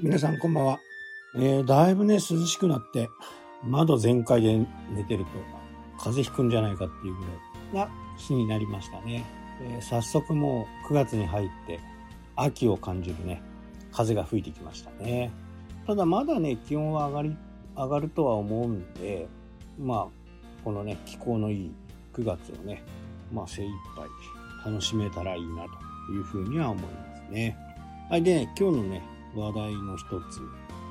皆さんこんばんは。えー、だいぶね、涼しくなって、窓全開で寝てると、風邪ひくんじゃないかっていうぐらいな日になりましたね。えー、早速もう9月に入って、秋を感じるね、風が吹いてきましたね。ただまだね、気温は上がり、上がるとは思うんで、まあ、このね、気候のいい9月をね、まあ精一杯楽しめたらいいなというふうには思いますね。はい、でね、今日のね、話題の一つ。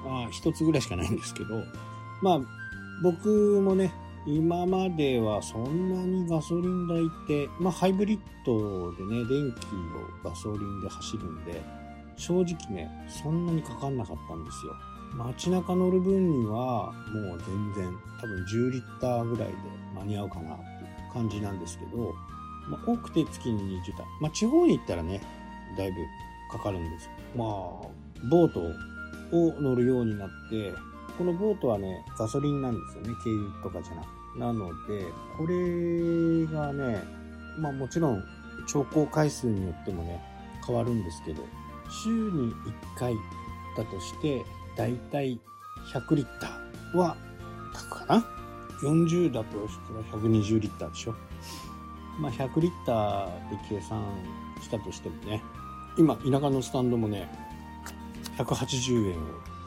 まあ、一つぐらいしかないんですけど、まあ、僕もね、今まではそんなにガソリン代って、まあ、ハイブリッドでね、電気をガソリンで走るんで、正直ね、そんなにかかんなかったんですよ。街中乗る分には、もう全然、多分10リッターぐらいで間に合うかなっていう感じなんですけど、まあ、多くて月に20ター。まあ、地方に行ったらね、だいぶかかるんですまあ、ボートを乗るようになって、このボートはね、ガソリンなんですよね。軽油とかじゃなくなので、これがね、まあもちろん、調光回数によってもね、変わるんですけど、週に1回だとして、だいたい100リッターは炊くかな ?40 だとしたら120リッターでしょ？まあ100リッターで計算したとしてもね、今、田舎のスタンドもね、180円を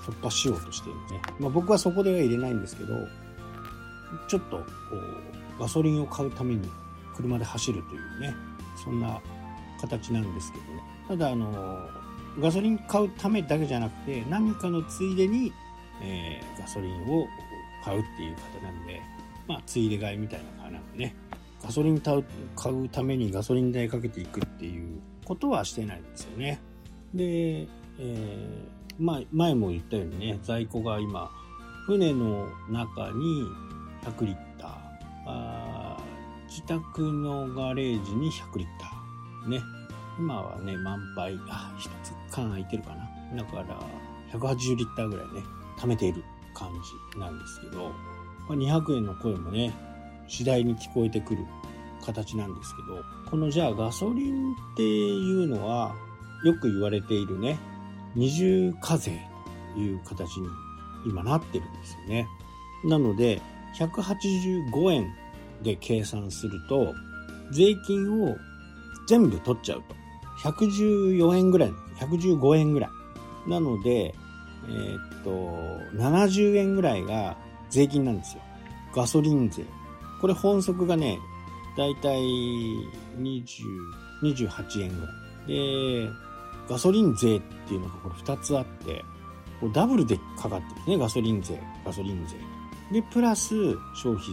突破しようとしているね。まあ、僕はそこでは入れないんですけど、ちょっとこうガソリンを買うために車で走るというね、そんな形なんですけどね。ただ、あの、ガソリン買うためだけじゃなくて、何かのついでに、えー、ガソリンを買うっていう方なんで、まあ、ついで買いみたいな感じなんでね、ガソリン買うためにガソリン代かけていくっていうことはしてないんですよね。で、えー、まあ、前も言ったようにね、在庫が今、船の中に100リッター、あー自宅のガレージに100リッター、ね。今はね、満杯、あ、一つ缶空いてるかな。だから、180リッターぐらいね、貯めている感じなんですけど、まあ、200円の声もね、次第に聞こえてくる形なんですけど、このじゃあガソリンっていうのは、よく言われているね、二重課税という形に今なってるんですよね。なので、185円で計算すると、税金を全部取っちゃうと。114円ぐらい、115円ぐらい。なので、えー、っと、70円ぐらいが税金なんですよ。ガソリン税。これ本則がね、だいたい20、28円ぐらい。で、ガソリン税っていうのがこれ2つあって、こダブルでかかってるんですね。ガソリン税、ガソリン税。で、プラス消費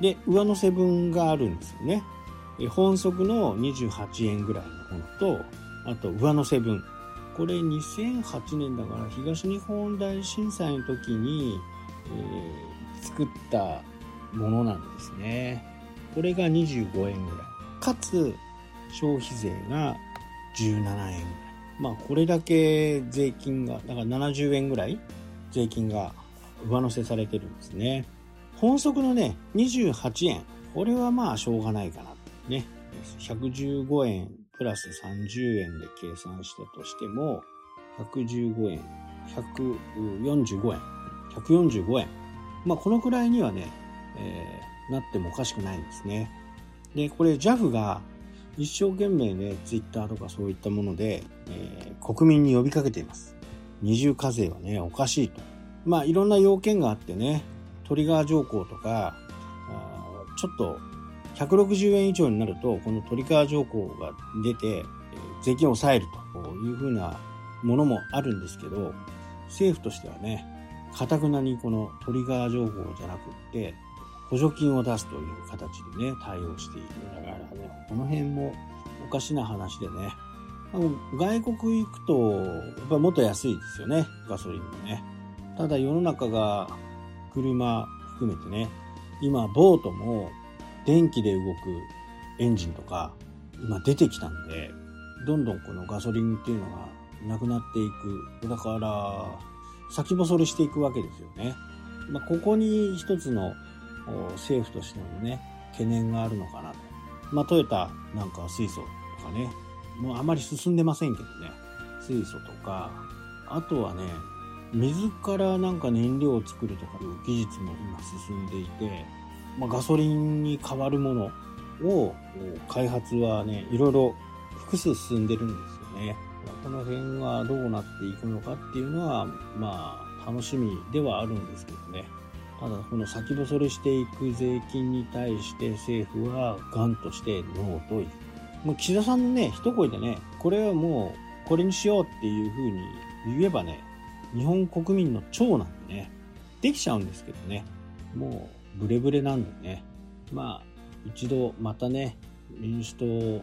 税。で、上乗せ分があるんですよね。え本則の28円ぐらいのものと、あと上乗せ分。これ2008年だから東日本大震災の時に、えー、作ったものなんですね。これが25円ぐらい。かつ、消費税が17円ぐらい。まあ、これだけ税金が、だから70円ぐらい税金が上乗せされてるんですね。本則のね、28円。これはまあ、しょうがないかな。ね。115円プラス30円で計算したとしても、115円、145円、145円。まあ、このくらいにはね、えー、なってもおかしくないんですね。で、これ JAF が一生懸命ね、ツイッターとかそういったもので、えー、国民に呼びかけています。二重課税はね、おかしいと。まあ、いろんな要件があってね、トリガー条項とか、あちょっと160円以上になると、このトリガー条項が出て、税金を抑えるというふうなものもあるんですけど、政府としてはね、かたくなにこのトリガー条項じゃなくって、補助金を出すという形でね、対応している。だからね、この辺もおかしな話でね、外国行くと、やっぱりもっと安いですよね、ガソリンもね。ただ世の中が車含めてね、今ボートも電気で動くエンジンとか今出てきたんで、どんどんこのガソリンっていうのがなくなっていく。だから、先細りしていくわけですよね。まあ、ここに一つの政府としてのね、懸念があるのかなと。まあ、トヨタなんかは水素とかね、もうあまり進んでませんけどね、水素とか、あとはね、水からなんか燃料を作るとかいう技術も今進んでいて、まあ、ガソリンに変わるものを開発はね、いろいろ複数進んでるんですよね。この辺はどうなっていくのかっていうのは、まあ、楽しみではあるんですけどね。ただ、この先細りしていく税金に対して政府はガンとしてノーと言う。もう岸田さんのね、一声でね、これはもう、これにしようっていうふうに言えばね、日本国民の長なんでね、できちゃうんですけどね、もうブレブレなんでね、まあ、一度またね、民主党、も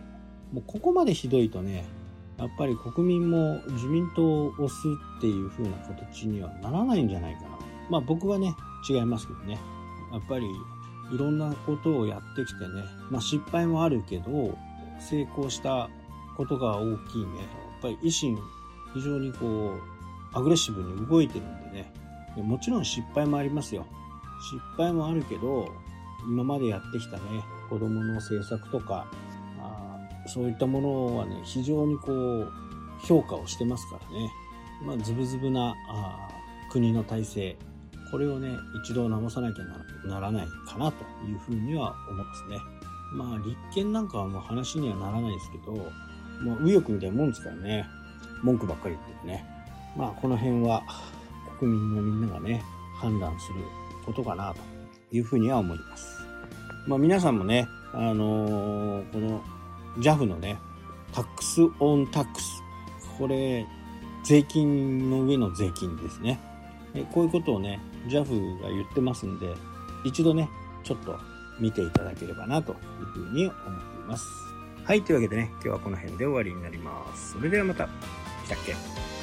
うここまでひどいとね、やっぱり国民も自民党を押すっていう風な形にはならないんじゃないかな。まあ僕はね、違いますけどね。やっぱりいろんなことをやってきてね、まあ失敗もあるけど、成功したことが大きいね。やっぱり維新、非常にこう、アグレッシブに動いてるんでね。もちろん失敗もありますよ。失敗もあるけど、今までやってきたね、子供の政策とか、そういったものはね、非常にこう、評価をしてますからね。まあ、ズブズブなあ国の体制、これをね、一度直さなきゃならないかなというふうには思いますね。まあ、立憲なんかはもう話にはならないですけど、もう右翼みたいなもんですからね、文句ばっかり言ってね。まあ、この辺は国民のみんながね、判断することかなというふうには思います。まあ、皆さんもね、あのー、この JAF のね、タックスオンタックス。これ、税金の上の税金ですね。こういうことをね、JAF が言ってますんで、一度ね、ちょっと見ていただければなというふうに思っています。はい、というわけでね、今日はこの辺で終わりになります。それではまた。したっけ？